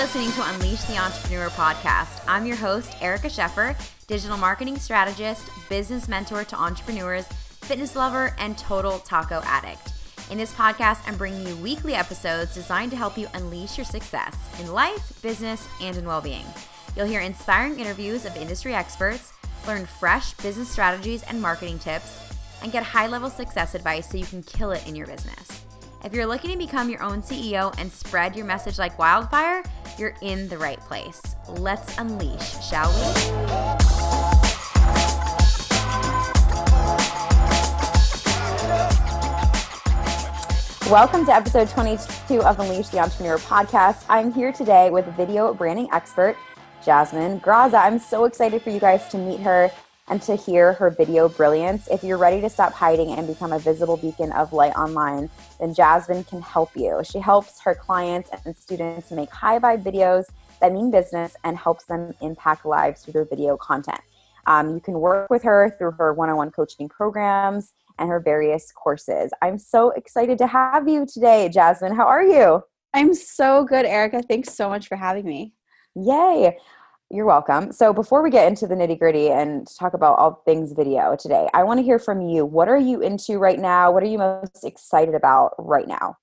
listening to Unleash the Entrepreneur podcast. I'm your host, Erika Sheffer, digital marketing strategist, business mentor to entrepreneurs, fitness lover, and total taco addict. In this podcast, I'm bringing you weekly episodes designed to help you unleash your success in life, business, and in well being. You'll hear inspiring interviews of industry experts, learn fresh business strategies and marketing tips, and get high level success advice so you can kill it in your business. If you're looking to become your own CEO and spread your message like wildfire, you're in the right place. Let's unleash, shall we? Welcome to episode 22 of Unleash the Entrepreneur podcast. I'm here today with video branding expert Jasmine Graza. I'm so excited for you guys to meet her and to hear her video brilliance. If you're ready to stop hiding and become a visible beacon of light online, then Jasmine can help you. She helps her clients and students make high vibe videos that mean business and helps them impact lives through their video content. Um, you can work with her through her one on one coaching programs and her various courses. I'm so excited to have you today, Jasmine. How are you? I'm so good, Erika. Thanks so much for having me. Yay. You're welcome. So, before we get into the nitty gritty and talk about all things video today, I want to hear from you. What are you into right now? What are you most excited about right now?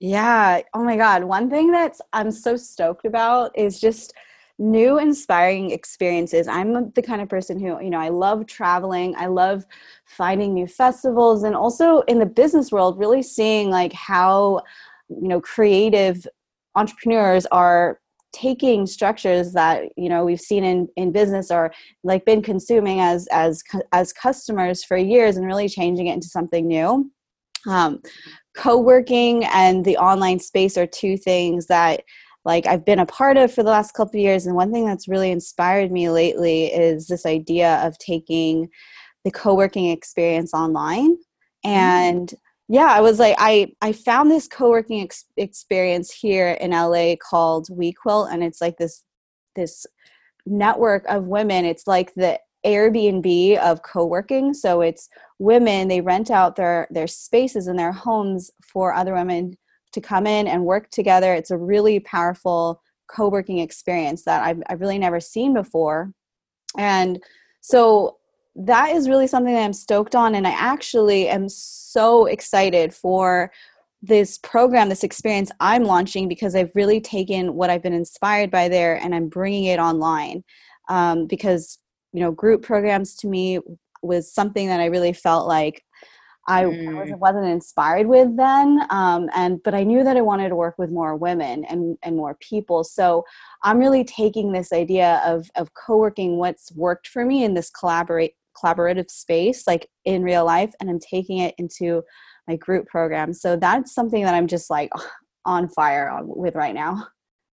Yeah. Oh my God. One thing that's I'm so stoked about is just new inspiring experiences. I'm the kind of person who, you know, I love traveling. I love finding new festivals and also in the business world, really seeing like how, you know, creative entrepreneurs are taking structures that you know we've seen in in business or like been consuming as as as customers for years and really changing it into something new um, co-working and the online space are two things that like i've been a part of for the last couple of years and one thing that's really inspired me lately is this idea of taking the co-working experience online mm-hmm. and yeah i was like i i found this co-working ex- experience here in la called wequilt and it's like this this network of women. It's like the airbnb of co-working. So it's women they rent out their their spaces and their homes for other women to come in and work together. It's a really powerful co-working experience that i've, I've really never seen before. And so that is really something that I'm stoked on. And I actually am so excited for this program, this experience I'm launching because I've really taken what I've been inspired by there and I'm bringing it online. Um, because, you know, group programs to me was something that I really felt like I mm. wasn't inspired with then, um, and but I knew that I wanted to work with more women and and more people. So I'm really taking this idea of of co-working what's worked for me in this collaborate collaborative space like in real life and i'm taking it into my group program. So that's something that i'm just like on fire with right now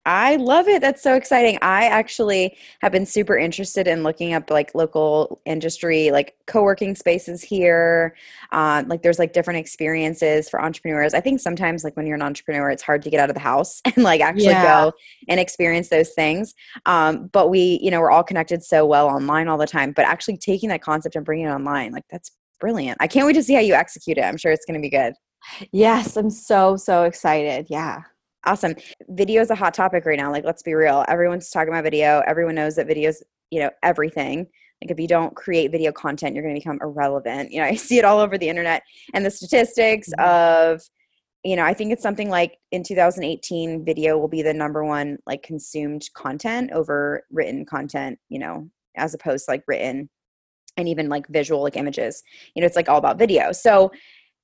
I love it. That's so exciting. I actually have been super interested in looking up like local industry, like co-working spaces here. Um, like there's like different experiences for entrepreneurs. I think sometimes like when you're an entrepreneur, it's hard to get out of the house and like actually yeah. go and experience those things. Um, but we, you know, we're all connected so well online all the time. But actually taking that concept and bringing it online, like that's brilliant. I can't wait to see how you execute it. I'm sure it's going to be good. Yes, I'm so so excited. Yeah. Awesome. Video is a hot topic right now. Like, let's be real. Everyone's talking about video. Everyone knows that video's, you know, everything. Like, if you don't create video content, you're going to become irrelevant. You know, I see it all over the internet. And the statistics mm-hmm. of, you know, I think it's something like in 2018, video will be the number one, like, consumed content over written content, you know, as opposed to like written and even like visual, like images. You know, it's like all about video. So,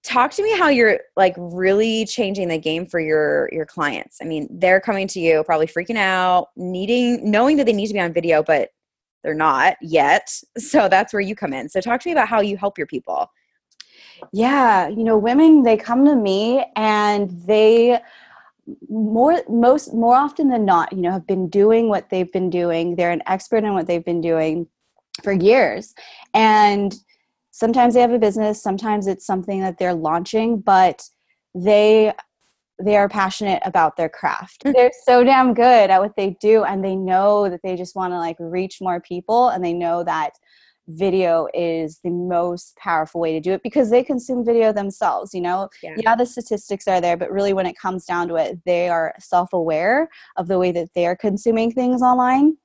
talk to me how you're like really changing the game for your your clients. I mean they're coming to you probably freaking out needing knowing that they need to be on video but they're not yet. So that's where you come in. So talk to me about how you help your people. Yeah you know women they come to me and they more most more often than not you know have been doing what they've been doing. They're an expert in what they've been doing for years. And sometimes they have a business sometimes it's something that they're launching but they they are passionate about their craft they're so damn good at what they do and they know that they just want to like reach more people and they know that video is the most powerful way to do it because they consume video themselves you know yeah. yeah. the statistics are there but really when it comes down to it they are self-aware of the way that they're consuming things online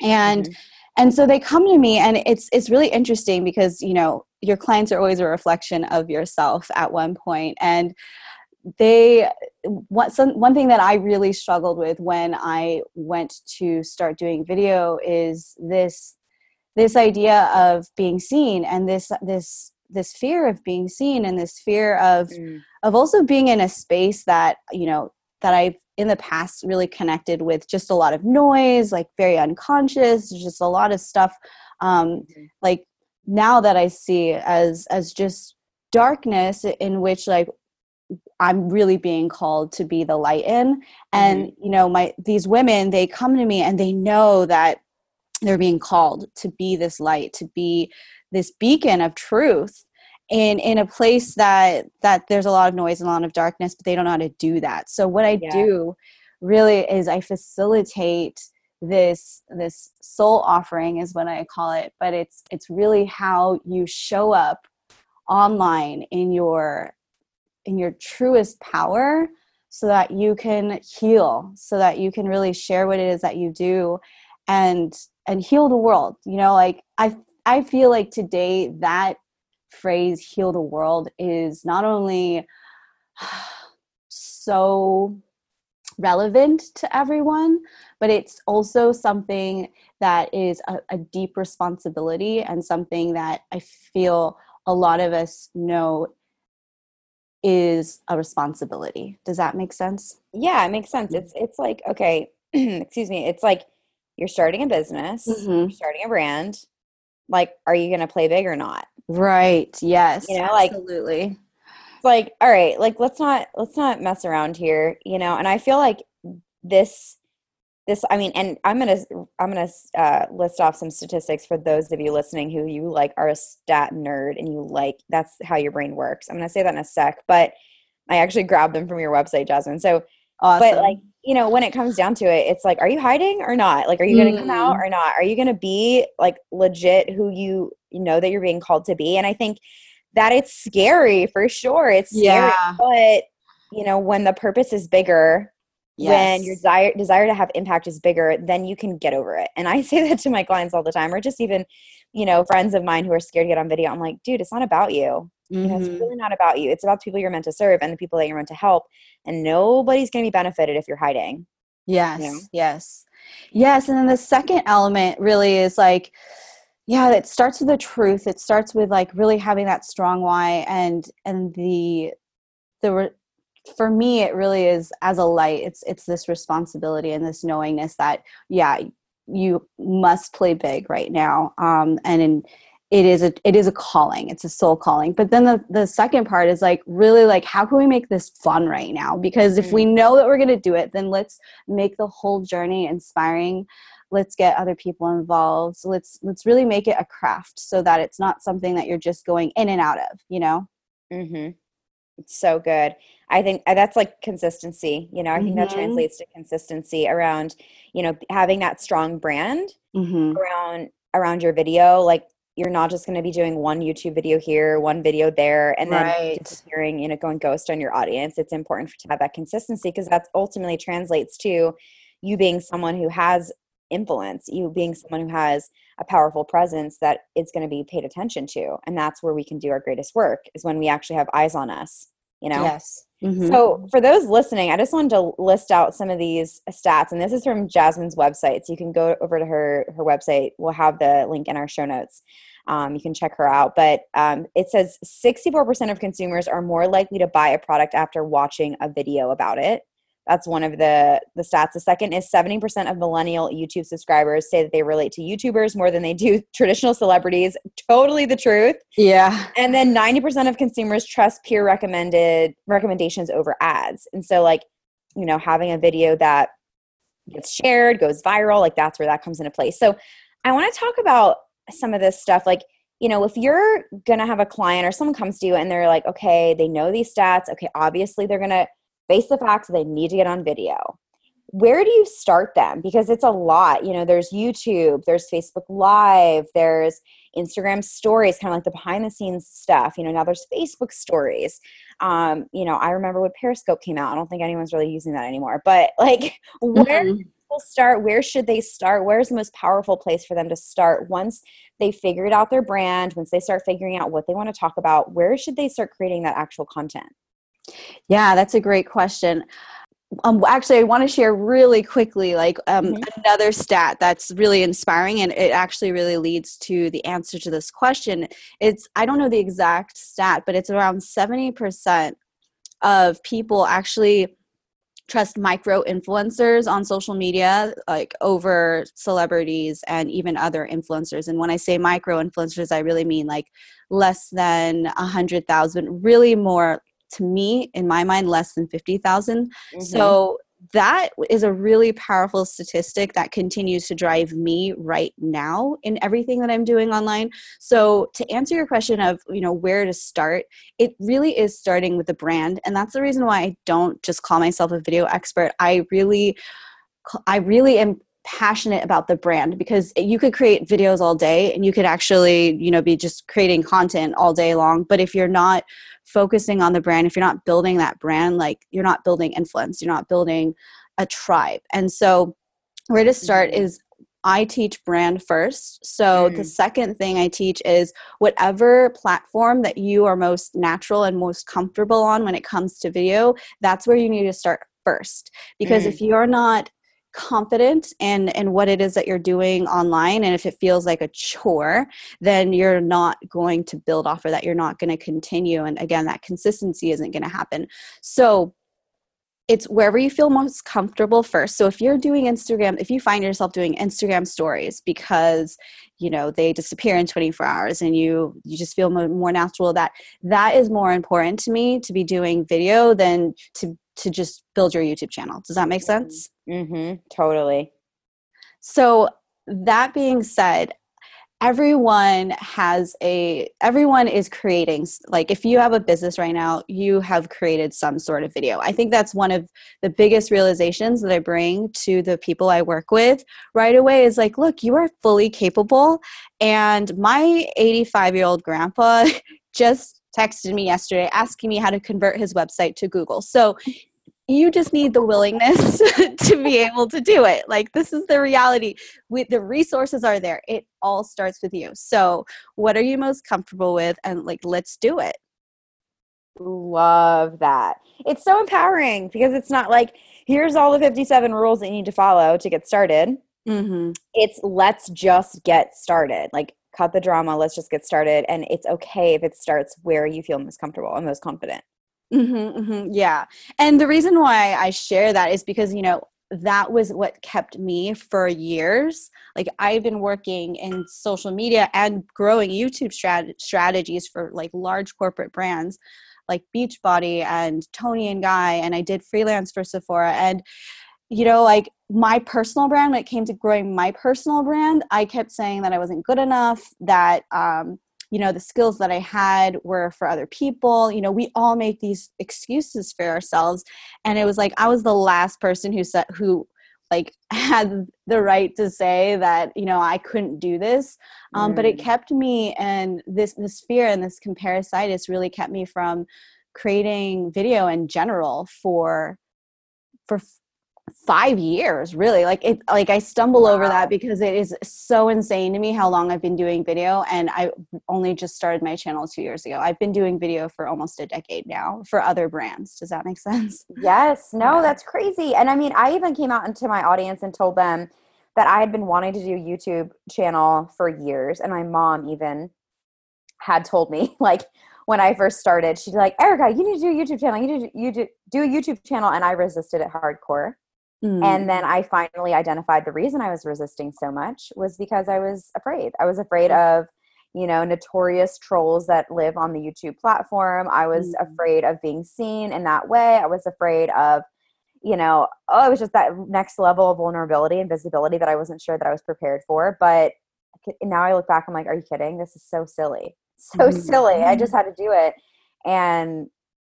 and mm-hmm. And so they come to me and it's it's really interesting because you know your clients are always a reflection of yourself at one point and they what some one thing that I really struggled with when I went to start doing video is this this idea of being seen and this this this fear of being seen and this fear of mm. of also being in a space that you know that I've in the past really connected with just a lot of noise like very unconscious just a lot of stuff um mm-hmm. like now that I see as as just darkness in which like I'm really being called to be the light in. And mm-hmm. you know, my these women, they come to me and they know that they're being called to be this light, to be this beacon of truth in in a place that that there's a lot of noise and a lot of darkness, but they don't know how to do that. So what I yeah. do really is I facilitate this this soul offering is what I call it, but it's it's really how you show up online in your in your truest power so that you can heal so that you can really share what it is that you do and and heal the world you know like i i feel like today that phrase heal the world is not only so relevant to everyone but it's also something that is a, a deep responsibility and something that i feel a lot of us know is a responsibility. Does that make sense? Yeah, it makes sense. It's it's like okay, excuse me. It's like you're starting a business, mm-hmm. you're starting a brand. Like, are you going to play big or not? Right. Yes. You know, like absolutely. It's like, all right, like let's not let's not mess around here. You know, and I feel like this this i mean and i'm gonna i'm gonna uh, list off some statistics for those of you listening who you like are a stat nerd and you like that's how your brain works i'm gonna say that in a sec but i actually grabbed them from your website jasmine so awesome. but like you know when it comes down to it it's like are you hiding or not like are you gonna mm. come out mm-hmm. or not are you gonna be like legit who you you know that you're being called to be and i think that it's scary for sure it's scary yeah. but you know when the purpose is bigger Yes. When your desire desire to have impact is bigger, then you can get over it. And I say that to my clients all the time, or just even, you know, friends of mine who are scared to get on video. I'm like, dude, it's not about you. Mm-hmm. You know, it's mm-hmm. really not about you. It's about people you're meant to serve and the people that you're meant to help. And nobody's going to be benefited if you're hiding. Yes. You know? Yes. Yes. And then the second element really is like, yeah, it starts with the truth. It starts with like really having that strong why and and the the for me it really is as a light it's it's this responsibility and this knowingness that yeah you must play big right now um and in it is a it is a calling. It's a soul calling. But then the the second part is like really like how can we make this fun right now? Because if we mm. know that we're going to do it then let's make the whole journey inspiring. Let's get other people involved. Let's let's really make it a craft so that it's not something that you're just going in and out of you know? Mhm it's so good. I think uh, that's like consistency. You know, I think mm-hmm. that translates to consistency around, you know, having that strong brand mm-hmm. around around your video. Like you're not just going to be doing one YouTube video here, one video there, and then right. disappearing, you know, going ghost on your audience. It's important to have that consistency because that ultimately translates to you being someone who has influence, you being someone who has a powerful presence that is going to be paid attention to. And that's where we can do our greatest work is when we actually have eyes on us, you know? Yes. Mm-hmm. So, for those listening, I just wanted to list out some of these stats, and this is from Jasmine's website. So you can go over to her her website. We'll have the link in our show notes. Um, you can check her out. But um, it says 64% of consumers are more likely to buy a product after watching a video about it. That's one of the the stats. The second is 70% of millennial YouTube subscribers say that they relate to YouTubers more than they do traditional celebrities. Totally the truth. Yeah. And then 90% of consumers trust peer recommended recommendations over ads. And so like, you know, having a video that gets shared, goes viral, like that's where that comes into place. So I want to talk about some of this stuff like you know, if you're going to have a client or someone comes to you and they're like, okay, they know these stats. Okay, obviously they're going to face the facts they need to get on video where do you start them because it's a lot you know there's youtube there's facebook live there's Instagram stories, kind of like the behind the scenes stuff. You know, now there's Facebook stories. Um, you know, I remember when Periscope came out. I don't think anyone's really using that anymore. But like, where mm-hmm. people start? Where should they start? Where's the most powerful place for them to start once they figured out their brand? Once they start figuring out what they want to talk about, where should they start creating that actual content? Yeah, that's a great question um, actually, I want to share really quickly, like um, mm-hmm. another stat that's really inspiring, and it actually really leads to the answer to this question. It's I don't know the exact stat, but it's around seventy percent of people actually trust micro influencers on social media like over celebrities and even other influencers and when i say micro influencers i really mean like less than a hundred thousand really more to me in my mind less than 50,000. Mm-hmm. So that is a really powerful statistic that continues to drive me right now in everything that I'm doing online. So to answer your question of, you know, where to start, it really is starting with the brand and that's the reason why I don't just call myself a video expert. I really I really am passionate about the brand because you could create videos all day and you could actually you know be just creating content all day long but if you're not focusing on the brand if you're not building that brand like you're not building influence you're not building a tribe and so where to start mm-hmm. is I teach brand first. So mm. the second thing I teach is whatever platform that you are most natural and most comfortable on when it comes to video, that's where you need to start first. Because mm. if you're not confident in in what it is that you're doing online and if it feels like a chore then you're not going to build off of that you're not going to continue and again that consistency isn't going to happen so it's wherever you feel most comfortable first so if you're doing instagram if you find yourself doing instagram stories because you know they disappear in 24 hours and you you just feel more natural that that is more important to me to be doing video than to to just build your YouTube channel. Does that make mm-hmm. sense? Mm-hmm. Totally. So that being said, everyone has a everyone is creating like if you have a business right now you have created some sort of video i think that's one of the biggest realizations that i bring to the people i work with right away is like look you are fully capable and my 85 year old grandpa just texted me yesterday asking me how to convert his website to Google. So you just need the willingness to be able to do it. Like this is the reality. With the resources are there. It all starts with you. So, what are you most comfortable with and like let's do it. Love that. It's so empowering because it's not like here's all the 57 rules that you need to follow to get started. Mm-hmm. It's let's just get started. Like cut the drama let's just get started and it's okay if it starts where you feel most comfortable and most confident mm-hmm, mm-hmm, yeah. And the reason why i share that is because you know that was what kept me for years. Like i've been working in social media and growing youtube strat- strategies for like large corporate brands like beachbody and Toni and Guy and i did freelance for sephora. And you know, like my personal brand, when it came to growing my personal brand, I kept saying that I wasn't good enough, that, um, you know, the skills that I had were for other people. You know, we all make these excuses for ourselves. And it was like I was the last person who said, who like had the right to say that you know i couldn't do this um, mm. but it mm. kept me and this this fear and this comparisitis really kept me from creating video in general for for five years really like it like i stumble wow. over that because it is so insane to me how long i've been doing video and i only just started my channel two years ago i've been doing video for almost a decade now for other brands does that make sense yes no yeah. that's crazy and i mean i even came out into my audience and told them that i had been wanting to do youtube channel for years and my mom even had told me like when I first started, she's like, Erika, you need to do a YouTube channel. You need to you do, do a YouTube channel. And I resisted it hardcore. Mm. And then I finally identified the reason I was resisting so much was because I was afraid. I was afraid mm. of, you know, notorious trolls that live on the YouTube platform. I was mm. afraid of being seen in that way. I was afraid of, you know, oh, it was just that next level of vulnerability and visibility that I wasn't sure that I was prepared for. But now I look back, I'm like, are you kidding? This is so silly. So mm. silly. I just had to do it. And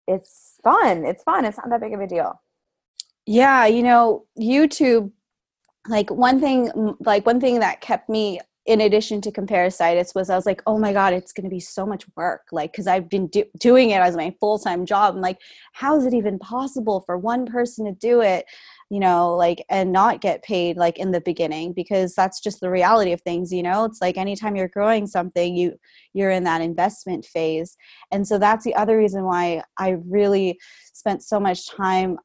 it's fun. It's fun. It's not that big of a deal. Yeah, you know, YouTube like one thing like one thing that kept me in addition to comparisitis was i was like oh my god it's going to be so much work like because i've been do- doing it as my full-time job i'm like how is it even possible for one person to do it? You know like and not get paid like in the beginning because that's just the reality of things you know? It's like anytime you're growing something you you're in that investment phase and so that's the other reason why i really spent so much time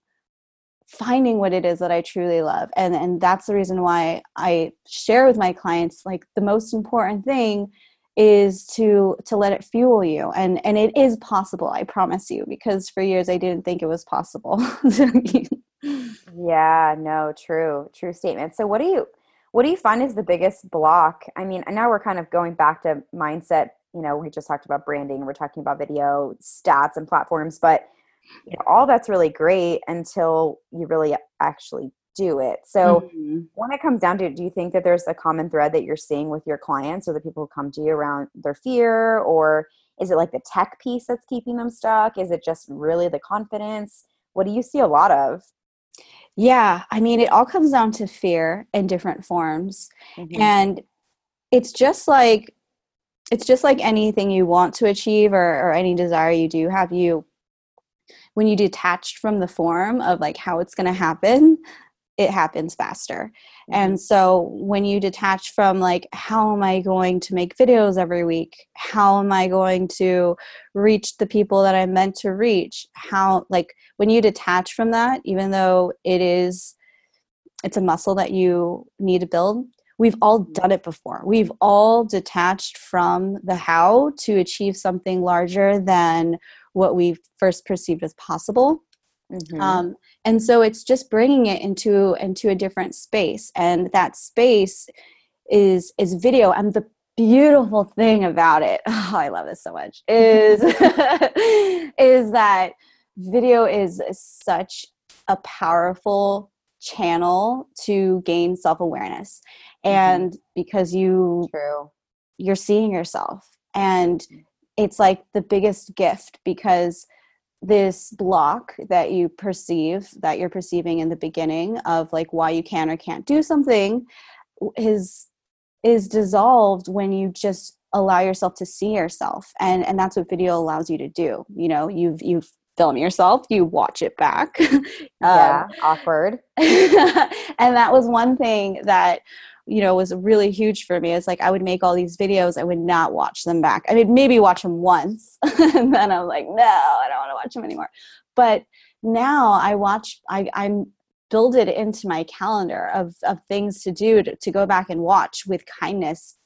finding what it is that I truly love. And and that's the reason why I share with my clients like the most important thing is to to let it fuel you. And and it is possible i promise you because for years i didn't think it was possible. Yeah no true true statement. So what do you what do you find is the biggest block? I mean now we're kind of going back to mindset. You know we just talked about branding we're talking about video stats and platforms but you know, all that's really great until you really actually do it. So mm-hmm. when it comes down to it, do you think that there's a common thread that you're seeing with your clients or the people who come to you around their fear or is it like the tech piece that's keeping them stuck? Is it just really the confidence? What do you see a lot of? Yeah, I mean, it all comes down to fear in different forms. Mm-hmm. And it's just like it's just like anything you want to achieve or, or any desire you do have you when you detached from the form of like how it's going to happen it happens faster mm-hmm. and so when you detach from like how am i going to make videos every week how am i going to reach the people that i'm meant to reach how like when you detach from that even though it is it's a muscle that you need to build we've all mm-hmm. done it before we've all detached from the how to achieve something larger than what we first perceived as possible mm-hmm. um, and so it's just bringing it into into a different space and that space is is video and the beautiful thing about it oh i love this so much is is that video is such a powerful channel to gain self-awareness mm-hmm. and mm-hmm. because you True. you're seeing yourself and mm it's like the biggest gift because this block that you perceive that you're perceiving in the beginning of like why you can or can't do something is is dissolved when you just allow yourself to see yourself. And and that's what video allows you to do. You know you've you've film yourself you watch it back. Yeah um, awkward. and that was one thing that you know was really huge for me. Is like i would make all these videos i would not watch them back. I mean maybe watch them once and then i'm like no i don't want to watch them anymore. But now i watch i i'm build it into my calendar of of things to do to, to go back and watch with kindness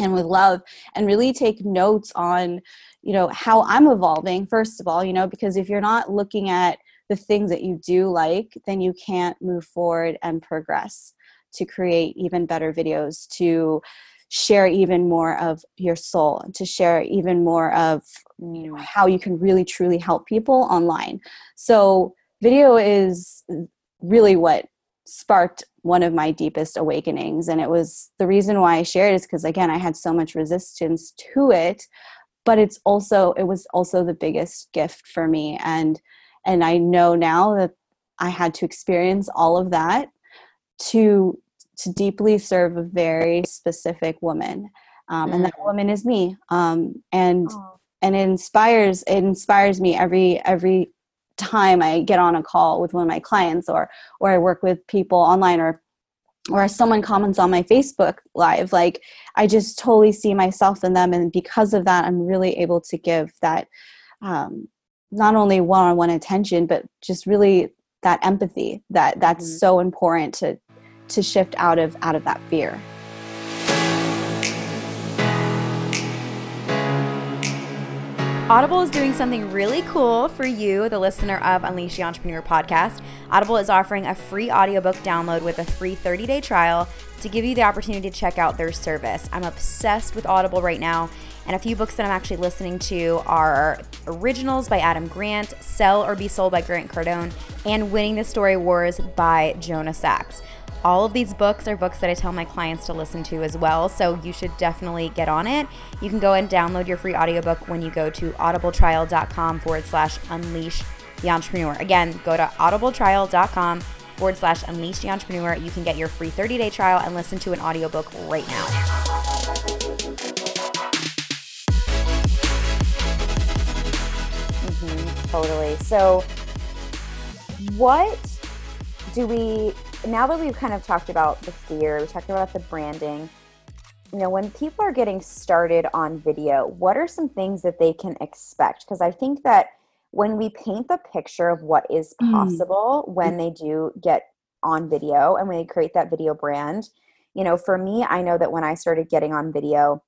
and with love and really take notes on you know how i'm evolving first of all you know because if you're not looking at the things that you do like then you can't move forward and progress to create even better videos to share even more of your soul to share even more of you know, how you can really truly help people online. So video is really what sparked one of my deepest awakenings and it was the reason why i shared is because again i had so much resistance to it but it's also it was also the biggest gift for me and and i know now that i had to experience all of that to to deeply serve a very specific woman um, mm. and that mm. woman is me um, and oh. and it inspires it inspires me every every time i get on a call with one of my clients or or i work with people online or or someone comments on my facebook live like i just totally see myself in them and because of that i'm really able to give that um, not only one-on-one attention but just really that empathy that that's mm-hmm. so important to to shift out of out of that fear Audible is doing something really cool for you, the listener of Unleash the Entrepreneur podcast. Audible is offering a free audiobook download with a free 30 day trial to give you the opportunity to check out their service. I'm obsessed with Audible right now, and a few books that I'm actually listening to are Originals by Adam Grant, Sell or Be Sold by Grant Cardone, and Winning the Story Wars by Jonah Sachs. All of these books are books that I tell my clients to listen to as well, so you should definitely get on it. You can go and download your free audiobook when you go to audibletrial.com forward slash unleash the entrepreneur. Again, go to audibletrial.com forward slash unleash the entrepreneur. You can get your free 30 day trial and listen to an audiobook right now. Mm-hmm, totally. So, what do we now that we've kind of talked about the fear, we talked about the branding, you know, when people are getting started on video, what are some things that they can expect? Because I think that when we paint the picture of what is mm. possible mm. when they do get on video and when they create that video brand, you know, for me, I know that when I started getting on video,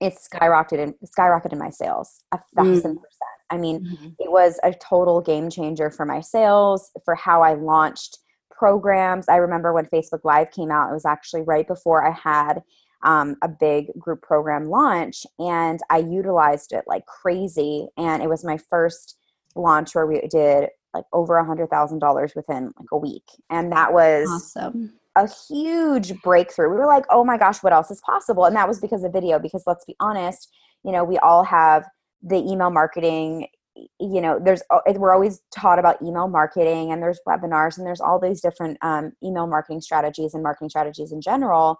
it skyrocketed skyrocketed my sales a thousand mm. percent. I mean, mm-hmm. it was a total game changer for my sales, for how I launched programs. I remember when Facebook Live came out, it was actually right before I had um, a big group program launch, and I utilized it like crazy. And it was my first launch where we did like over a hundred thousand dollars within like a week, and that was awesome. A huge breakthrough. We were like, "Oh my gosh, what else is possible?" And that was because of video. Because let's be honest, you know, we all have the email marketing you know there's we're always taught about email marketing and there's webinars and there's all these different um, email marketing strategies and marketing strategies in general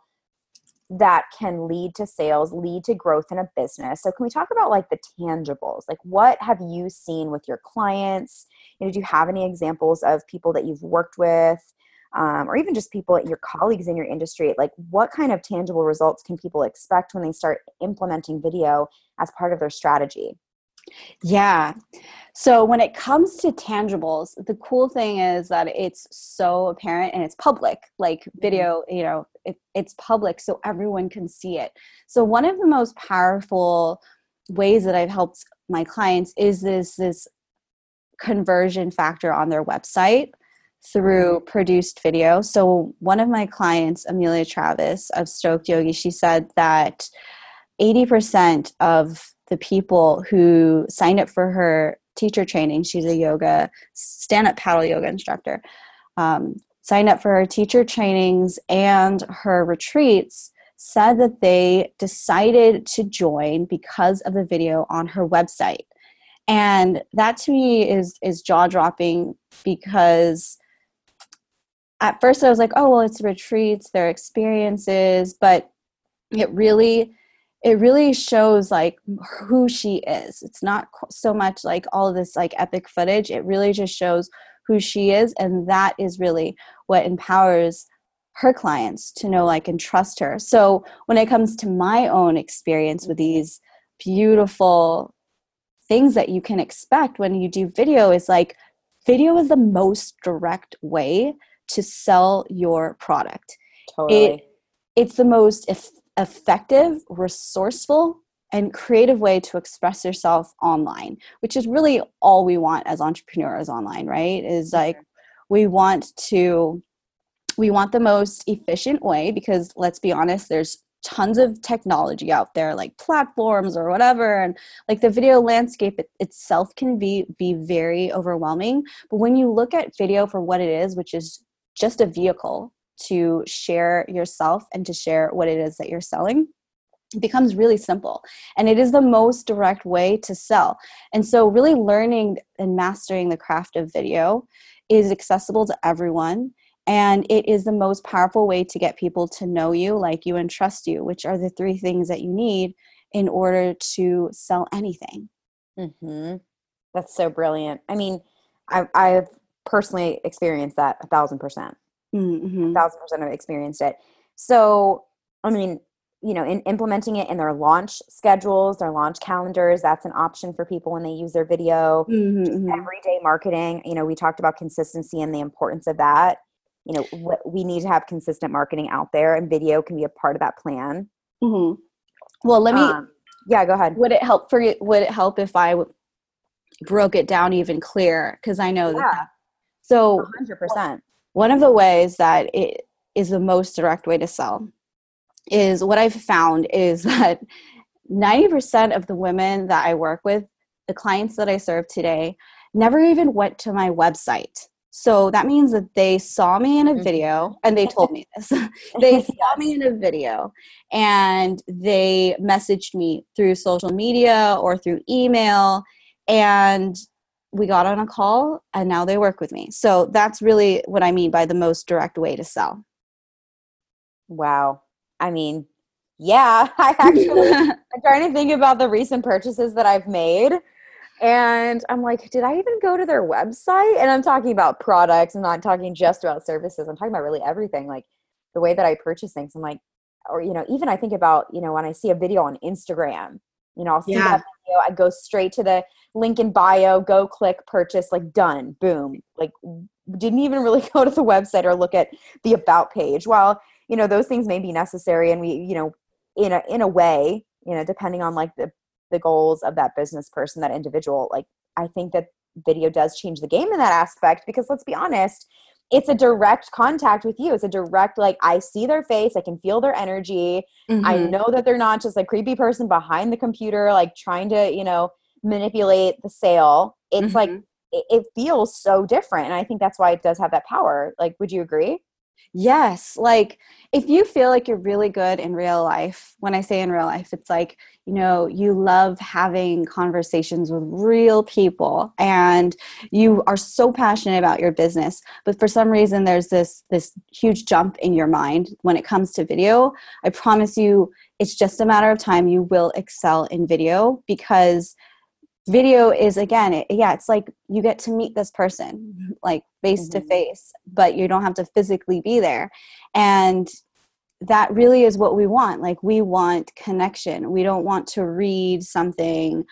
that can lead to sales lead to growth in a business. So can we talk about like the tangibles? Like what have you seen with your clients? You know, do you have any examples of people that you've worked with um, or even just people your colleagues in your industry? Like what kind of tangible results can people expect when they start implementing video as part of their strategy yeah. So when it comes to tangibles, the cool thing is that it's so apparent and it's public. Like mm-hmm. video, you know, it, it's public so everyone can see it. So one of the most powerful ways that I've helped my clients is this this conversion factor on their website through mm-hmm. produced video. So one of my clients, Amelia Travis of Stoked Yogi, she said that 80% of the people who signed up for her teacher training. She's a yoga, stand up paddle yoga instructor. Um, signed up for her teacher trainings and her retreats said that they decided to join because of the video on her website and that to me is is jaw dropping because at first i was like oh well it's retreats their experiences but it really it really shows like who she is. It's not so much like all this like epic footage. It really just shows who she is and that is really what empowers her clients to know like and trust her. So when it comes to my own experience with these beautiful things that you can expect when you do video is like video is the most direct way to sell your product. Totally. it, it's the most effective, resourceful, and creative way to express yourself online, which is really all we want as entrepreneurs online, right? Is like we want to we want the most efficient way because let's be honest, there's tons of technology out there like platforms or whatever and like the video landscape it, itself can be be very overwhelming but when you look at video for what it is which is just a vehicle to share yourself and to share what it is that you're selling it becomes really simple. And it is the most direct way to sell. And so really learning and mastering the craft of video is accessible to everyone. And it is the most powerful way to get people to know you like you and trust you which are the three things that you need in order to sell anything. Mm-hmm. that's so brilliant. I mean I, i've personally experienced that a thousand percent mm-hmm. thousand percent have experienced it. So, I mean, you know, in implementing it in their launch schedules, their launch calendars, that's an option for people when they use their video. Mm-hmm. mm-hmm. everyday marketing. You know, we talked about consistency and the importance of that. You know, we need to have consistent marketing out there, and video can be a part of that plan. Mm-hmm. Well, let me. Um, yeah, go ahead. Would it help for you? Would it help if I w- broke it down even clearer? Because I know yeah. that. So, hundred percent one of the ways that it is the most direct way to sell is what I've found is that 90% of the women that I work with, the clients that I serve today, never even went to my website. So that means that they saw me in a mm-hmm. video and they told me this. they saw me in a video and they messaged me through social media or through email and we got on a call and now they work with me. So that's really what I mean by the most direct way to sell. Wow. I mean, yeah, I actually, I'm trying to think about the recent purchases that I've made. And I'm like, did I even go to their website? And I'm talking about products. I'm not talking just about services. I'm talking about really everything. Like the way that I purchase things. I'm like, or, you know, even I think about, you know, when I see a video on Instagram, you know, I'll see yeah. that video. I go straight to the link in bio, go click, purchase, like done, boom. Like didn't even really go to the website or look at the about page. While, you know, those things may be necessary and we, you know, in a in a way, you know, depending on like the the goals of that business person, that individual, like I think that video does change the game in that aspect because let's be honest, it's a direct contact with you. It's a direct, like, I see their face, I can feel their energy. Mm-hmm. I know that they're not just a creepy person behind the computer, like trying to, you know, manipulate the sale. It's mm-hmm. like, it, it feels so different. And I think that's why it does have that power. Like, would you agree? Yes. Like if you feel like you're really good in real life, when I say in real life, it's like, you know, you love having conversations with real people and you are so passionate about your business, but for some reason there's this this huge jump in your mind when it comes to video. I promise you it's just a matter of time you will excel in video because video is again it, yeah it's like you get to meet this person like face to mm-hmm. face but you don't have to physically be there. And that really is what we want like we want connection. We don't want to read something.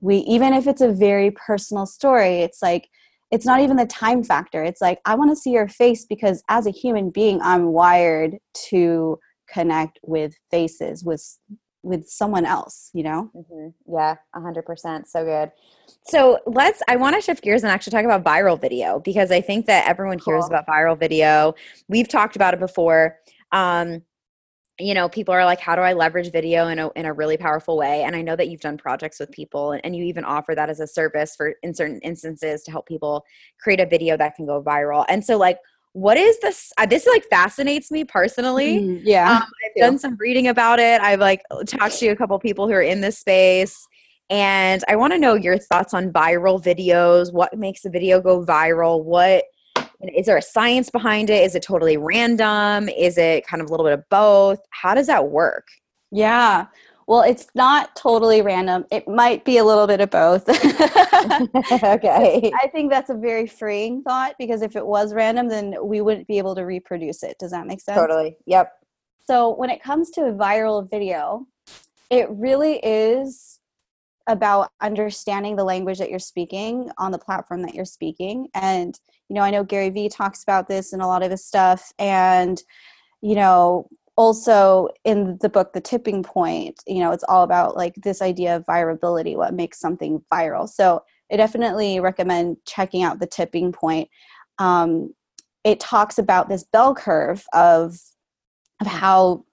We even if it's a very personal story it's like it's not even the time factor. It's like i want to see your face because as a human being i'm wired to connect with faces with with someone else you know? Mm-hmm. yeah 100% so good. So let's i want to shift gears and actually talk about viral video because i think that everyone cool. hears about viral video. We've talked about it before. Um, you know people are like how do i leverage video in a, in a really powerful way? And i know that you've done projects with people and, and you even offer that as a service for in certain instances to help people create a video that can go viral. And so like what is this uh, this like fascinates me personally. Mm, yeah um, i've done some reading about it. I've like talked to a couple people who are in this space and i want to know your thoughts on viral videos. What makes a video go viral? What is there a science behind it? Is it totally random? Is it kind of a little bit of both? How does that work? Yeah well, it's not totally random. It might be a little bit of both. okay. I think that's a very freeing thought because if it was random, then we wouldn't be able to reproduce it. Does that make sense? Totally. Yep. So, when it comes to a viral video, it really is about understanding the language that you're speaking on the platform that you're speaking. And, you know, I know Gary Vee talks about this in a lot of his stuff. And, you know, also in the book the tipping point you know it's all about like this idea of virability what makes something viral. So i definitely recommend checking out the tipping point. Um, it talks about this bell curve of of how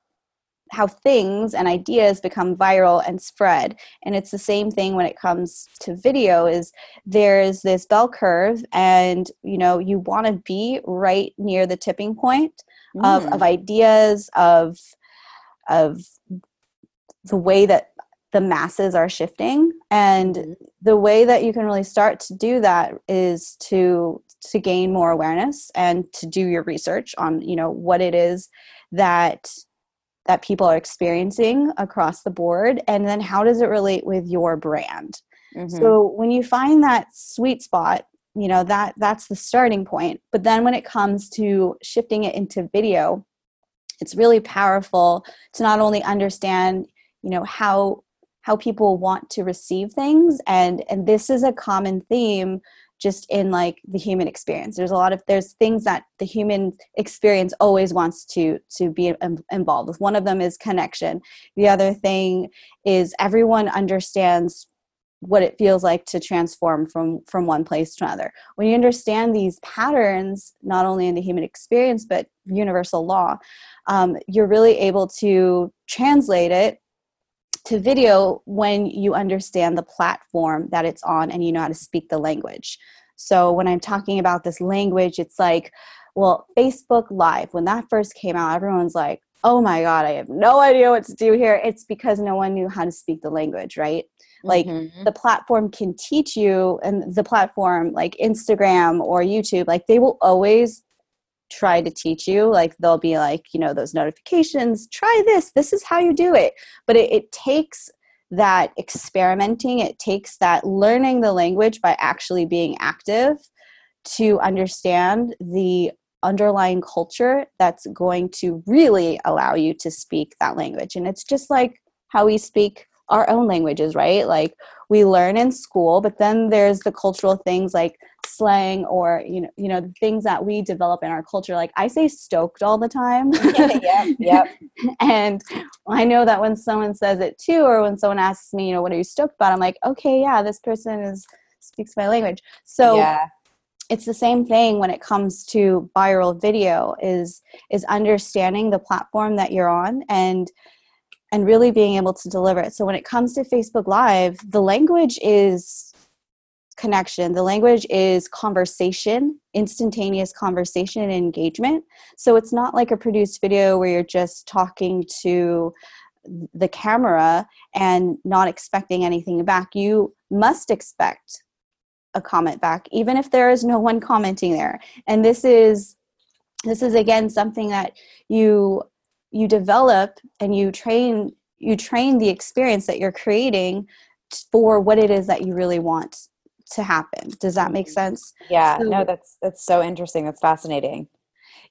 how things and ideas become viral and spread. And it's the same thing when it comes to video is there's this bell curve and you know you want to be right near the tipping point mm. of, of mm. ideas of of the way that the masses are shifting and mm-hmm. the way that you can really start to do that is to to gain more awareness and to do your research on you know what it is that that people are experiencing across the board and then how does it relate with your brand mm-hmm. so when you find that sweet spot you know that that's the starting point. But then when it comes to shifting it into video it's really powerful to not only understand you know how how people want to receive things. And and this is a common theme just in like the human experience. There's a lot of there's things that the human experience always wants to to be involved with. One of them is connection. The other thing is everyone understands what it feels like to transform from from one place to another. When you understand these patterns not only in the human experience but universal law um, you're really able to translate it to video when you understand the platform that it's on and you know how to speak the language. So when i'm talking about this language it's like well facebook live when that first came out everyone's like oh my god i have no idea what to do here. It's because no one knew how to speak the language right? Like mm-hmm. the platform can teach you and the platform like instagram or youtube like they will always try to teach you. Like they'll be like you know those notifications try this this is how you do it. But it, it takes that experimenting it takes that learning the language by actually being active to understand the underlying culture that's going to really allow you to speak that language. And it's just like how we speak our own languages right? Like we learn in school but then there's the cultural things like slang or you know you know the things that we develop in our culture. Like i say stoked all the time. Yeah yep and i know that when someone says it too or when someone asks me you know what are you stoked about? I'm like okay yeah this person is speaks my language. So yeah it's the same thing when it comes to viral video is is understanding the platform that you're on and and really being able to deliver it. So when it comes to facebook live the language is connection. The language is conversation instantaneous conversation and engagement. So it's not like a produced video where you're just talking to the camera and not expecting anything back. You must expect a comment back even if there is no one commenting there. And this is this is again something that you you develop and you train you train the experience that you're creating for what it is that you really want to happen. Does that make sense? Yeah so, no that's that's so interesting. That's fascinating.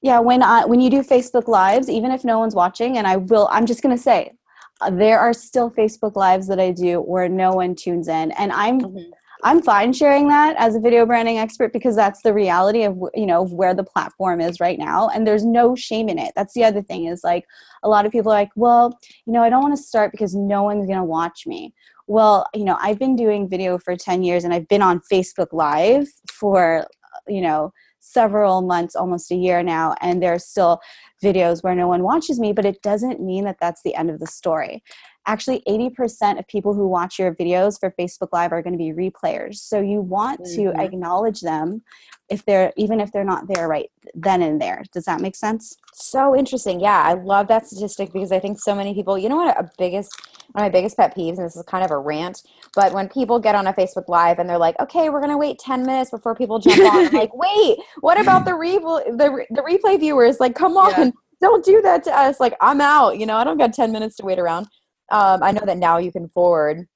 Yeah when i when you do facebook lives even if no one's watching and i will i'm just going to say uh, there are still facebook lives that i do where no one tunes in and i'm mm-hmm. I'm fine sharing that as a video branding expert because that's the reality of you know where the platform is right now and there's no shame in it. That's the other thing is like a lot of people are like, "Well, you know, I don't want to start because no one's going to watch me." Well, you know, I've been doing video for 10 years and I've been on Facebook Live for you know, several months, almost a year now, and there's still videos where no one watches me, but it doesn't mean that that's the end of the story actually 80% of people who watch your videos for Facebook Live are going to be replayers. So you want mm-hmm. to acknowledge them if they're even if they're not there right then and there. Does that make sense? So interesting. Yeah, I love that statistic because I think so many people, you know what a biggest one of my biggest pet peeves, and this is kind of a rant, but when people get on a Facebook Live and they're like, okay, we're gonna wait 10 minutes before people jump on, I'm like, wait, what about the re- the, the replay viewers? Like, come on. Yeah. Don't do that to us. Like, I'm out. You know, I don't got 10 minutes to wait around um, I know that now you can forward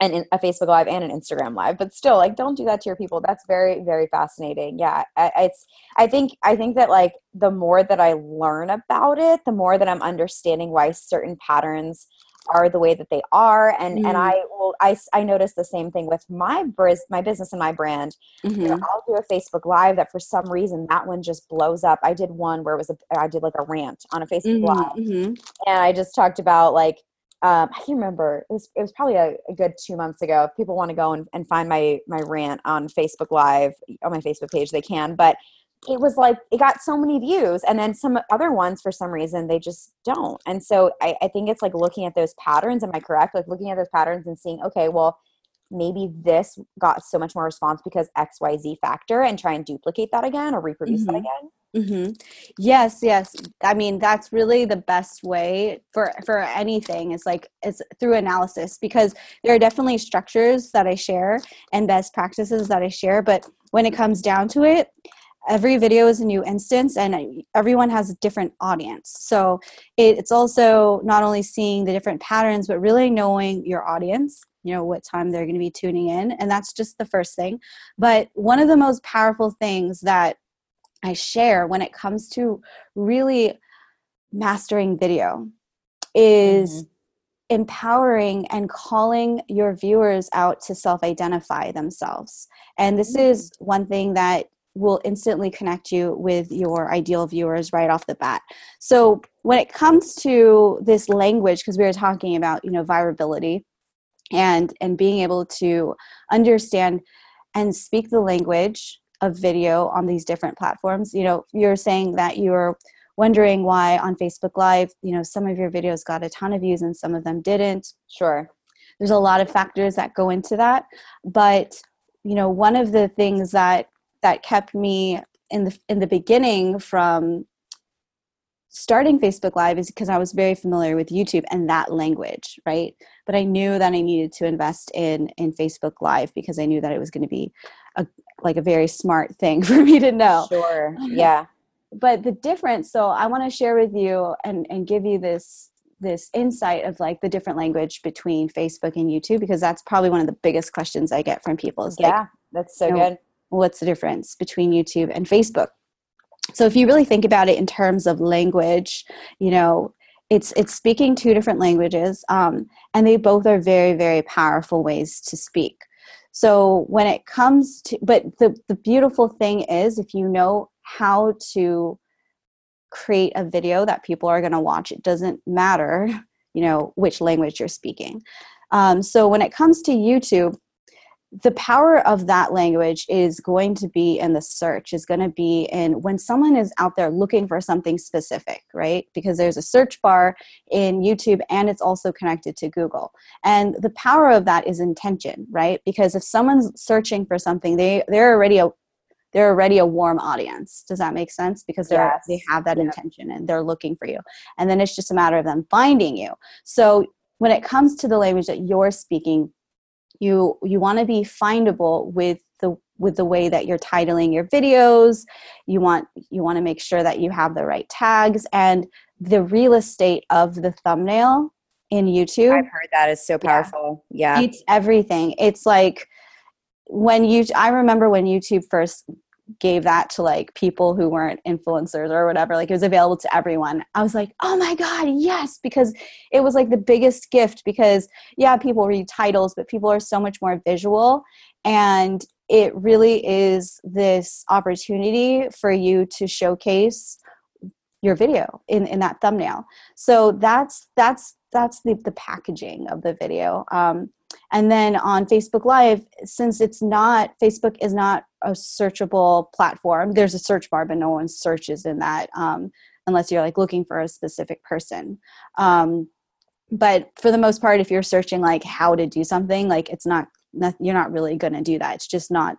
an a Facebook Live and an Instagram Live, but still, like, don't do that to your people. That's very, very fascinating. Yeah, I, it's. I think. I think that like the more that I learn about it, the more that I'm understanding why certain patterns are the way that they are, and mm. and I will. I I notice the same thing with my bris, my business and my brand. Mm-hmm. You know, mm-hmm. I'll do a Facebook Live that for some reason that one just blows up. I did one where it was a. I did like a rant on a Facebook mm-hmm. Live, mm-hmm. and I just talked about like um, I can't remember. It was it was probably a, a good two months ago. If people want to go and, and find my my rant on Facebook Live on my Facebook page, they can. But it was like it got so many views, and then some other ones for some reason they just don't. And so I, I think it's like looking at those patterns. Am I correct? Like looking at those patterns and seeing, okay, well, maybe this got so much more response because X Y Z factor, and try and duplicate that again or reproduce mm-hmm. that again. Mm-hmm. Yes, yes. I mean, that's really the best way for for anything. Is like it's through analysis because there are definitely structures that I share and best practices that I share, but when it comes down to it, every video is a new instance and everyone has a different audience so it, it's also not only seeing the different patterns but really knowing your audience you know what time they're going to be tuning in and that's just the first thing but one of the most powerful things that I share when it comes to really mastering video is mm-hmm. empowering and calling your viewers out to self identify themselves. And this mm-hmm. is one thing that will instantly connect you with your ideal viewers right off the bat. So when it comes to this language because we were talking about, you know, virability and and being able to understand and speak the language of video on these different platforms. You know you're saying that you're wondering why on facebook live you know some of your videos got a ton of views and some of them didn't. Sure. There's a lot of factors that go into that but you know one of the things that that kept me in the in the beginning from starting Facebook Live is because I was very familiar with YouTube and that language, right? But I knew that I needed to invest in in Facebook Live because I knew that it was going to be a like a very smart thing for me to know. Sure. Yeah. but the difference so i want to share with you and and give you this this insight of like the different language between facebook and youtube because that's probably one of the biggest questions i get from people is yeah like that's so you know, good what's the difference between youtube and facebook so if you really think about it in terms of language you know it's it's speaking two different languages um, and they both are very very powerful ways to speak so when it comes to but the the beautiful thing is if you know how to create a video that people are going to watch it doesn't matter you know which language you're speaking. Um, so when it comes to youtube the power of that language is going to be in the search is going to be in when someone is out there looking for something specific right? Because there's a search bar in youtube and it's also connected to google. And the power of that is intention right? Because if someone's searching for something they they're already a they're already a warm audience. Does that make sense? Because they're Yes. they have that Yep. intention and they're looking for you. And then it's just a matter of them finding you. So when it comes to the language that you're speaking you you want to be findable with the with the way that you're titling your videos. You want you want to make sure that you have the right tags and the real estate of the thumbnail in youtube. I've heard that is so powerful. Yeah, it's everything. It's like when you i remember when youtube first gave that to like people who weren't influencers or whatever like it was available to everyone i was like oh my god yes! because it was like the biggest gift because yeah people read titles but people are so much more visual and it really is this opportunity for you to showcase your video in, in that thumbnail. So that's that's that's the, the packaging of the video. Um, and then on facebook live since it's not facebook is not a searchable platform there's a search bar but no one searches in that um, unless you're like looking for a specific person. Um, but for the most part if you're searching like how to do something like it's not you're not really going to do that. It's just not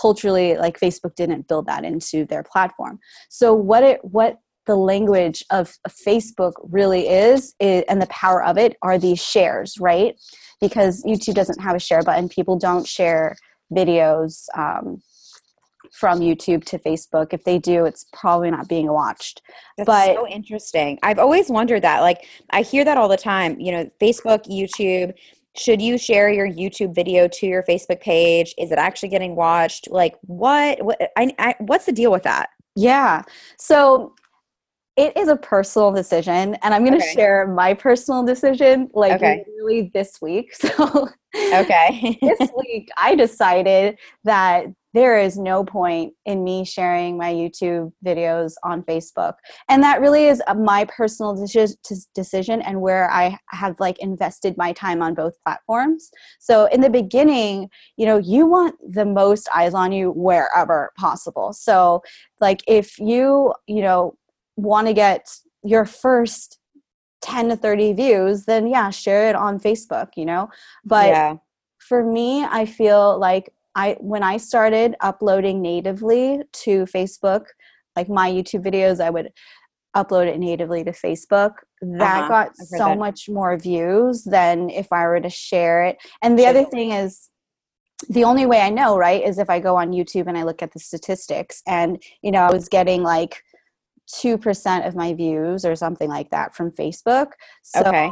culturally like facebook didn't build that into their platform. So what it what the language of facebook really is, is and the power of it are these shares right because youtube doesn't have a share button people don't share videos um, from youtube to facebook if they do it's probably not being watched That's But- so interesting. I've always wondered that. Like, I hear that all the time. You know, Facebook, YouTube. Should you share your YouTube video to your Facebook page? Is it actually getting watched? Like, what? What? I, I, what's the deal with that? Yeah. So it is a personal decision, and I'm going to Okay. share my personal decision like Okay. literally this week. So Okay. this week, I decided that there is no point in me sharing my YouTube videos on Facebook. And that really is uh, my personal decision and where I have like invested my time on both platforms. So in the beginning, you know, you want the most eyes on you wherever possible. So like if you, you know, want to get your first 10 to 30 views, then yeah, share it on Facebook, you know. But yeah. for me i feel like i when i started uploading natively to facebook like my youtube videos i would upload it natively to facebook that Uh-huh. got so that. much more views than if i were to share it and the other thing is the only way i know right is if i go on youtube and i look at the statistics and you know i was getting like 2% of my views or something like that from facebook so Okay.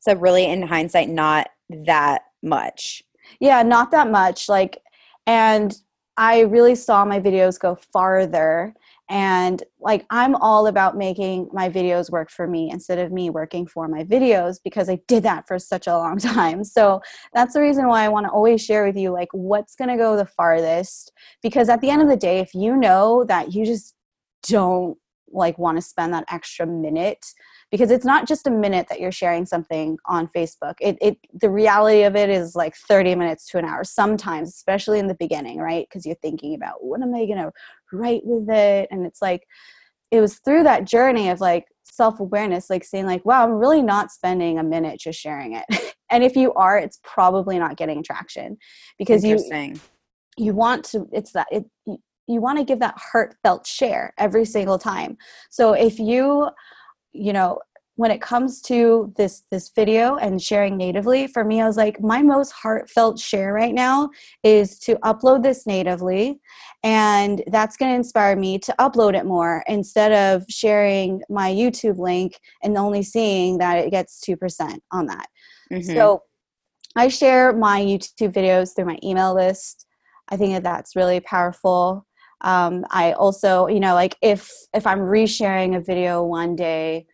So really, in hindsight, not that much. yeah not that much like and i really saw my videos go farther and like i'm all about making my videos work for me instead of me working for my videos because i did that for such a long time so that's the reason why i want to always share with you like what's going to go the farthest because at the end of the day if you know that you just don't like want to spend that extra minute because it's not just a minute that you're sharing something on Facebook. It, it the reality of it is like 30 minutes to an hour sometimes, especially in the beginning, right? Because you're thinking about what am I gonna write with it, and it's like it was through that journey of like self-awareness, like saying like, wow, I'm really not spending a minute just sharing it. and if you are, it's probably not getting traction because you you want to it's that it you, want to give that heartfelt share every single time. So if you you know when it comes to this this video and sharing natively for me i was like my most heartfelt share right now is to upload this natively and that's going to inspire me to upload it more instead of sharing my youtube link and only seeing that it gets 2% on that. Mm-hmm. so i share my youtube videos through my email list. I think that that's really powerful um, i also you know like if if i'm resharing a video one day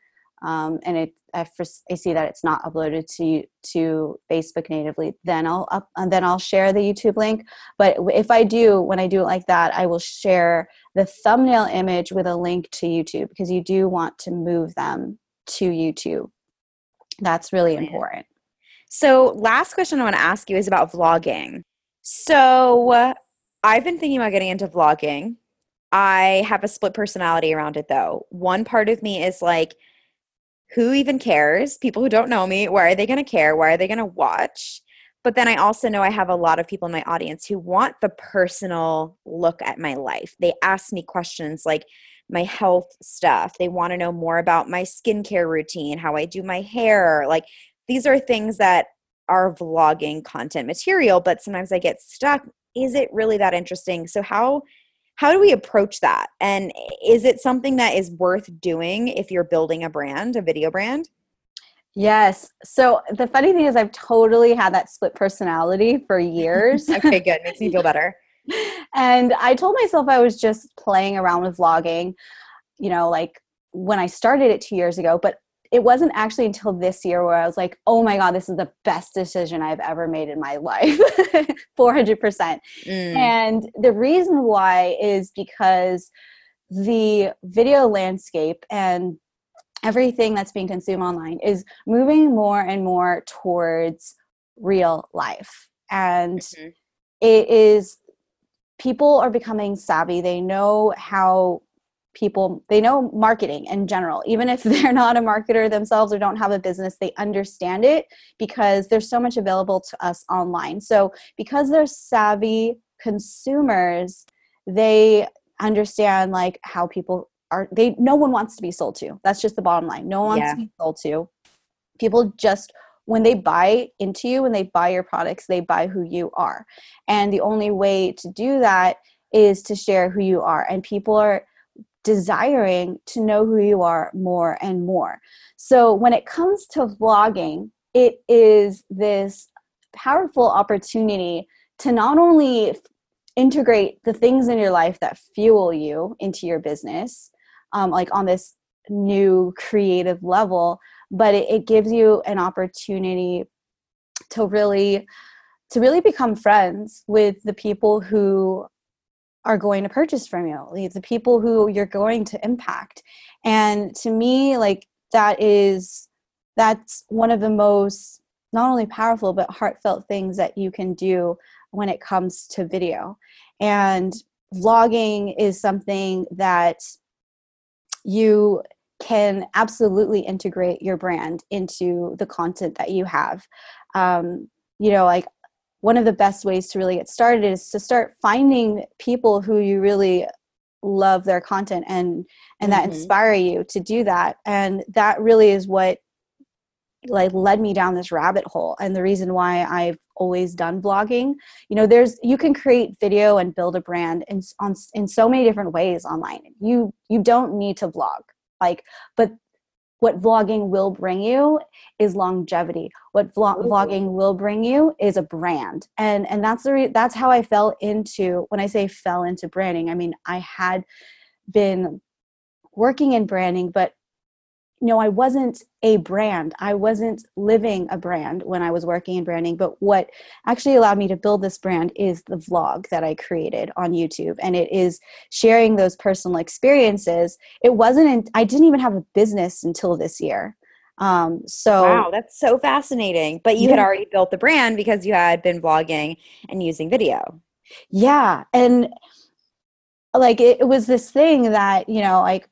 um, and it I, I, see that it's not uploaded to to Facebook natively, then I'll up and then I'll share the YouTube link. But if I do, when I do it like that, I will share the thumbnail image with a link to YouTube because you do want to move them to YouTube. That's really important. So, last question I want to ask you is about vlogging. So, uh, I've been thinking about getting into vlogging. I have a split personality around it though. One part of me is like who even cares? People who don't know me, why are they going to care? Why are they going to watch? But then I also know I have a lot of people in my audience who want the personal look at my life. They ask me questions like my health stuff. They want to know more about my skincare routine, how I do my hair. Like these are things that are vlogging content material, but sometimes I get stuck. Is it really that interesting? So, how how do we approach that? And is it something that is worth doing if you're building a brand a video brand? Yes. So the funny thing is i've totally had that split personality for years. Okay good. Makes me feel better. And i told myself i was just playing around with vlogging you know like when i started it two years ago but it wasn't actually until this year where I was like, oh my God, this is the best decision I've ever made in my life 400%. Mm. And the reason why is because the video landscape and everything that's being consumed online is moving more and more towards real life. And mm-hmm. it is, people are becoming savvy. They know how people they know marketing in general. Even if they're not a marketer themselves or don't have a business they understand it because there's so much available to us online. So because they're savvy consumers they understand like how people are they no one wants to be sold to. That's just the bottom line. No one wants yeah. to be sold to. People just when they buy into you when they buy your products they buy who you are. And the only way to do that is to share who you are. And people are desiring to know who you are more and more. So when it comes to vlogging, it is this powerful opportunity to not only integrate the things in your life that fuel you into your business, um, like on this new creative level, but it, it gives you an opportunity to really to really become friends with the people who are going to purchase from you the people who you're going to impact. And to me like that is that's one of the most not only powerful but heartfelt things that you can do when it comes to video. And vlogging is something that you can absolutely integrate your brand into the content that you have. Um, you know like one of the best ways to really get started is to start finding people who you really love their content and and that mm-hmm. inspire you to do that and that really is what like led me down this rabbit hole and the reason why I've always done vlogging You know, there's you can create video and build a brand in on in so many different ways online. You you don't need to vlog Like but what vlogging will bring you is longevity. What vlog- mm-hmm. vlogging will bring you is a brand. And and that's the re- that's how i fell into when i say fell into branding i mean i had been working in branding but no, I wasn't a brand. I wasn't living a brand when I was working in branding. But what actually allowed me to build this brand is the vlog that I created on YouTube. And it is sharing those personal experiences. It wasn't, in, I didn't even have a business until this year. Um, so wow, that's so fascinating. But you yeah. had already built the brand because you had been vlogging and using video. Yeah. And like it, it was this thing that, you know, like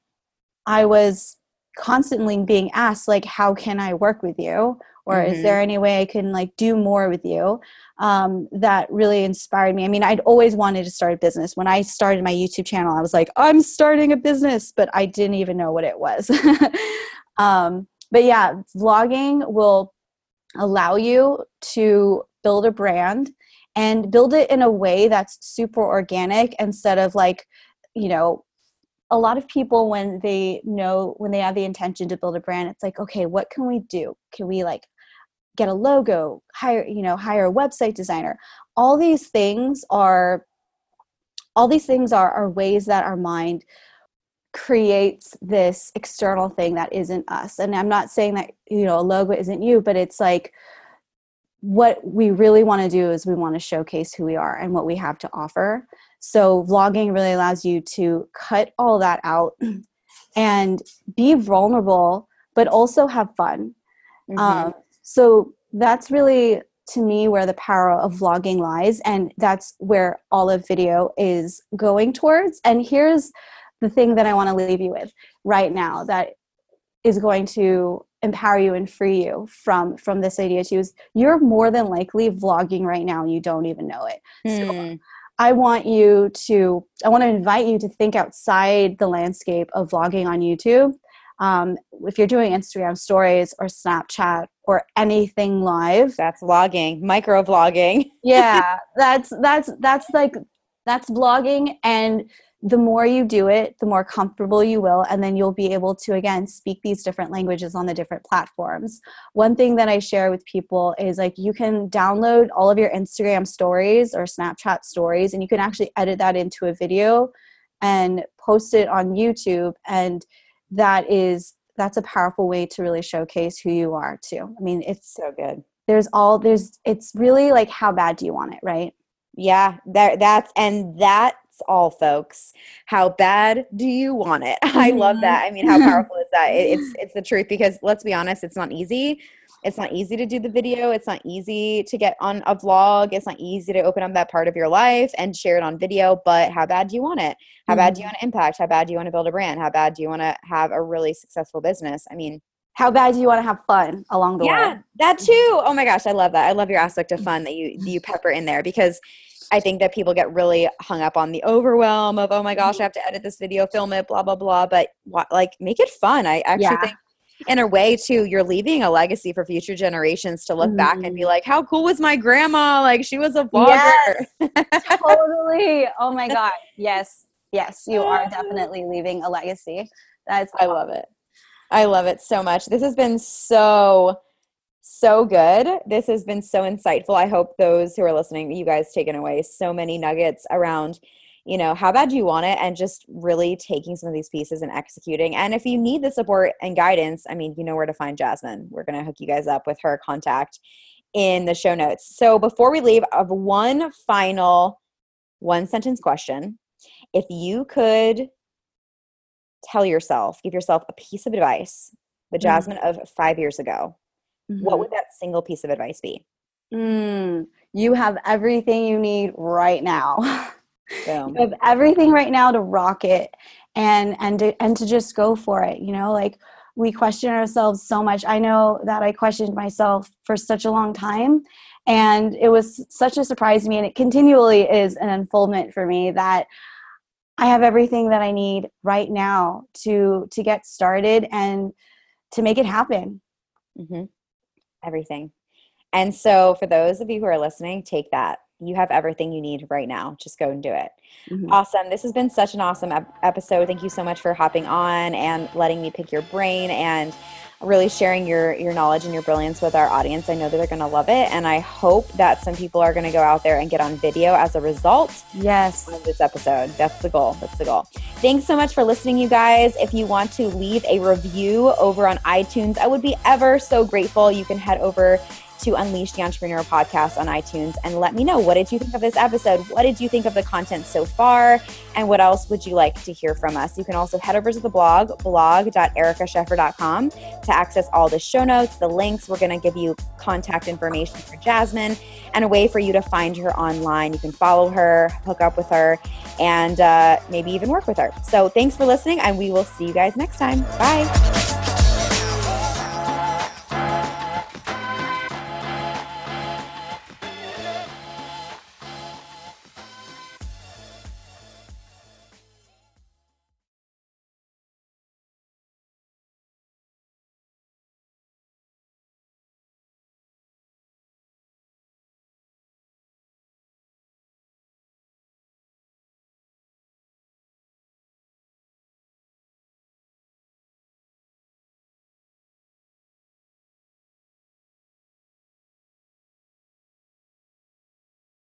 I was constantly being asked like how can i work with you? Or mm-hmm. is there any way i can like do more with you? Um, that really inspired me. I mean i'd always wanted to start a business. When i started my youtube channel i was like i'm starting a business but i didn't even know what it was. Um, but yeah, vlogging will allow you to build a brand and build it in a way that's super organic instead of like, you know, a lot of people when they know when they have the intention to build a brand, it's like, okay, what can we do? Can we like get a logo, hire, you know, hire a website designer? All these things are all these things are, are ways that our mind creates this external thing that isn't us and i'm not saying that you know a logo isn't you but it's like what we really want to do is we want to showcase who we are and what we have to offer so vlogging really allows you to cut all that out and be vulnerable but also have fun mm-hmm. um, so that's really to me where the power of vlogging lies and that's where all of video is going towards and here's the thing that I want to leave you with right now that is going to empower you and free you from from this idea too is you're more than likely vlogging right now and you don't even know it. Mm. So hmm. I want you to I want to invite you to think outside the landscape of vlogging on YouTube. Um, if you're doing Instagram stories or Snapchat or anything live, that's vlogging, micro vlogging. yeah, that's that's that's like that's vlogging and the more you do it, the more comfortable you will, and then you'll be able to again speak these different languages on the different platforms. One thing that I share with people is like you can download all of your Instagram stories or Snapchat stories, and you can actually edit that into a video and post it on YouTube, and that is that's a powerful way to really showcase who you are too. I mean, it's so good. There's all there's it's really like how bad do you want it, right? Yeah, that that's and that all, folks. How bad do you want it? I love mm-hmm. that. I mean, how powerful is that? It, it's it's the truth because let's be honest, it's not easy. It's not easy to do the video. It's not easy to get on a vlog. It's not easy to open up that part of your life and share it on video. But how bad do you want it? How mm-hmm. bad do you mm-hmm. want to impact? How bad do you want to build a brand? How bad do you want to have a really successful business? I mean, how bad do you want to have fun along the yeah, way? Yeah, that too. Oh my gosh, I love that. I love your aspect of fun that you you pepper in there because I think that people get really hung up on the overwhelm of, oh my gosh, I mm-hmm. have to edit this video, film it, blah, blah, blah. But like, make it fun. I actually yeah. think in a way too you're leaving a legacy for future generations to look mm. back and be mm-hmm. like how cool was my grandma like she was a vlogger yes, totally oh my god yes yes you are definitely leaving a legacy that's i love it i love it so much this has been so so good. This has been so insightful. I hope those who are listening, you guys taken away so many nuggets around, you know, how bad do you want it and just really taking some of these pieces and executing. And if you need the support and guidance, I mean, you know where to find Jasmine. We're going to hook you guys up with her contact in the show notes. So before we leave, of one final one sentence question. If you could tell yourself, give yourself a piece of advice, the mm. Jasmine mm-hmm. of 5 years ago, mm-hmm. what would that single piece of advice be? Mm, you have everything you need right now. you have everything right now to rock it and and to, and to just go for it. You know, like we question ourselves so much. I know that I questioned myself for such a long time and it was such a surprise to me and it continually is an unfoldment for me that I have everything that I need right now to to get started and to make it happen. Mm-hmm everything. And so, for those of you who are listening, take that. You have everything you need right now. Just go and do it. Mm-hmm. Awesome. This has been such an awesome ep- episode. Thank you so much for hopping on and letting me pick your brain and really sharing your your knowledge and your brilliance with our audience. I know that they're going to love it, and I hope that some people are going to go out there and get on video as a result. Yes, of this episode. That's the goal. That's the goal. Thanks so much for listening, you guys. If you want to leave a review over on iTunes, I would be ever so grateful. You can head over to Unleash the Entrepreneur podcast on iTunes and let me know what did you think of this episode? What did you think of the content so far? And what else would you like to hear from us? You can also head over to the blog, blog.erikasheffer.com to access all the show notes, the links. We're going to give you contact information for Jasmine and a way for you to find her online. You can follow her, hook up with her, and uh, maybe even work with her. So thanks for listening, and we will see you guys next time. Bye.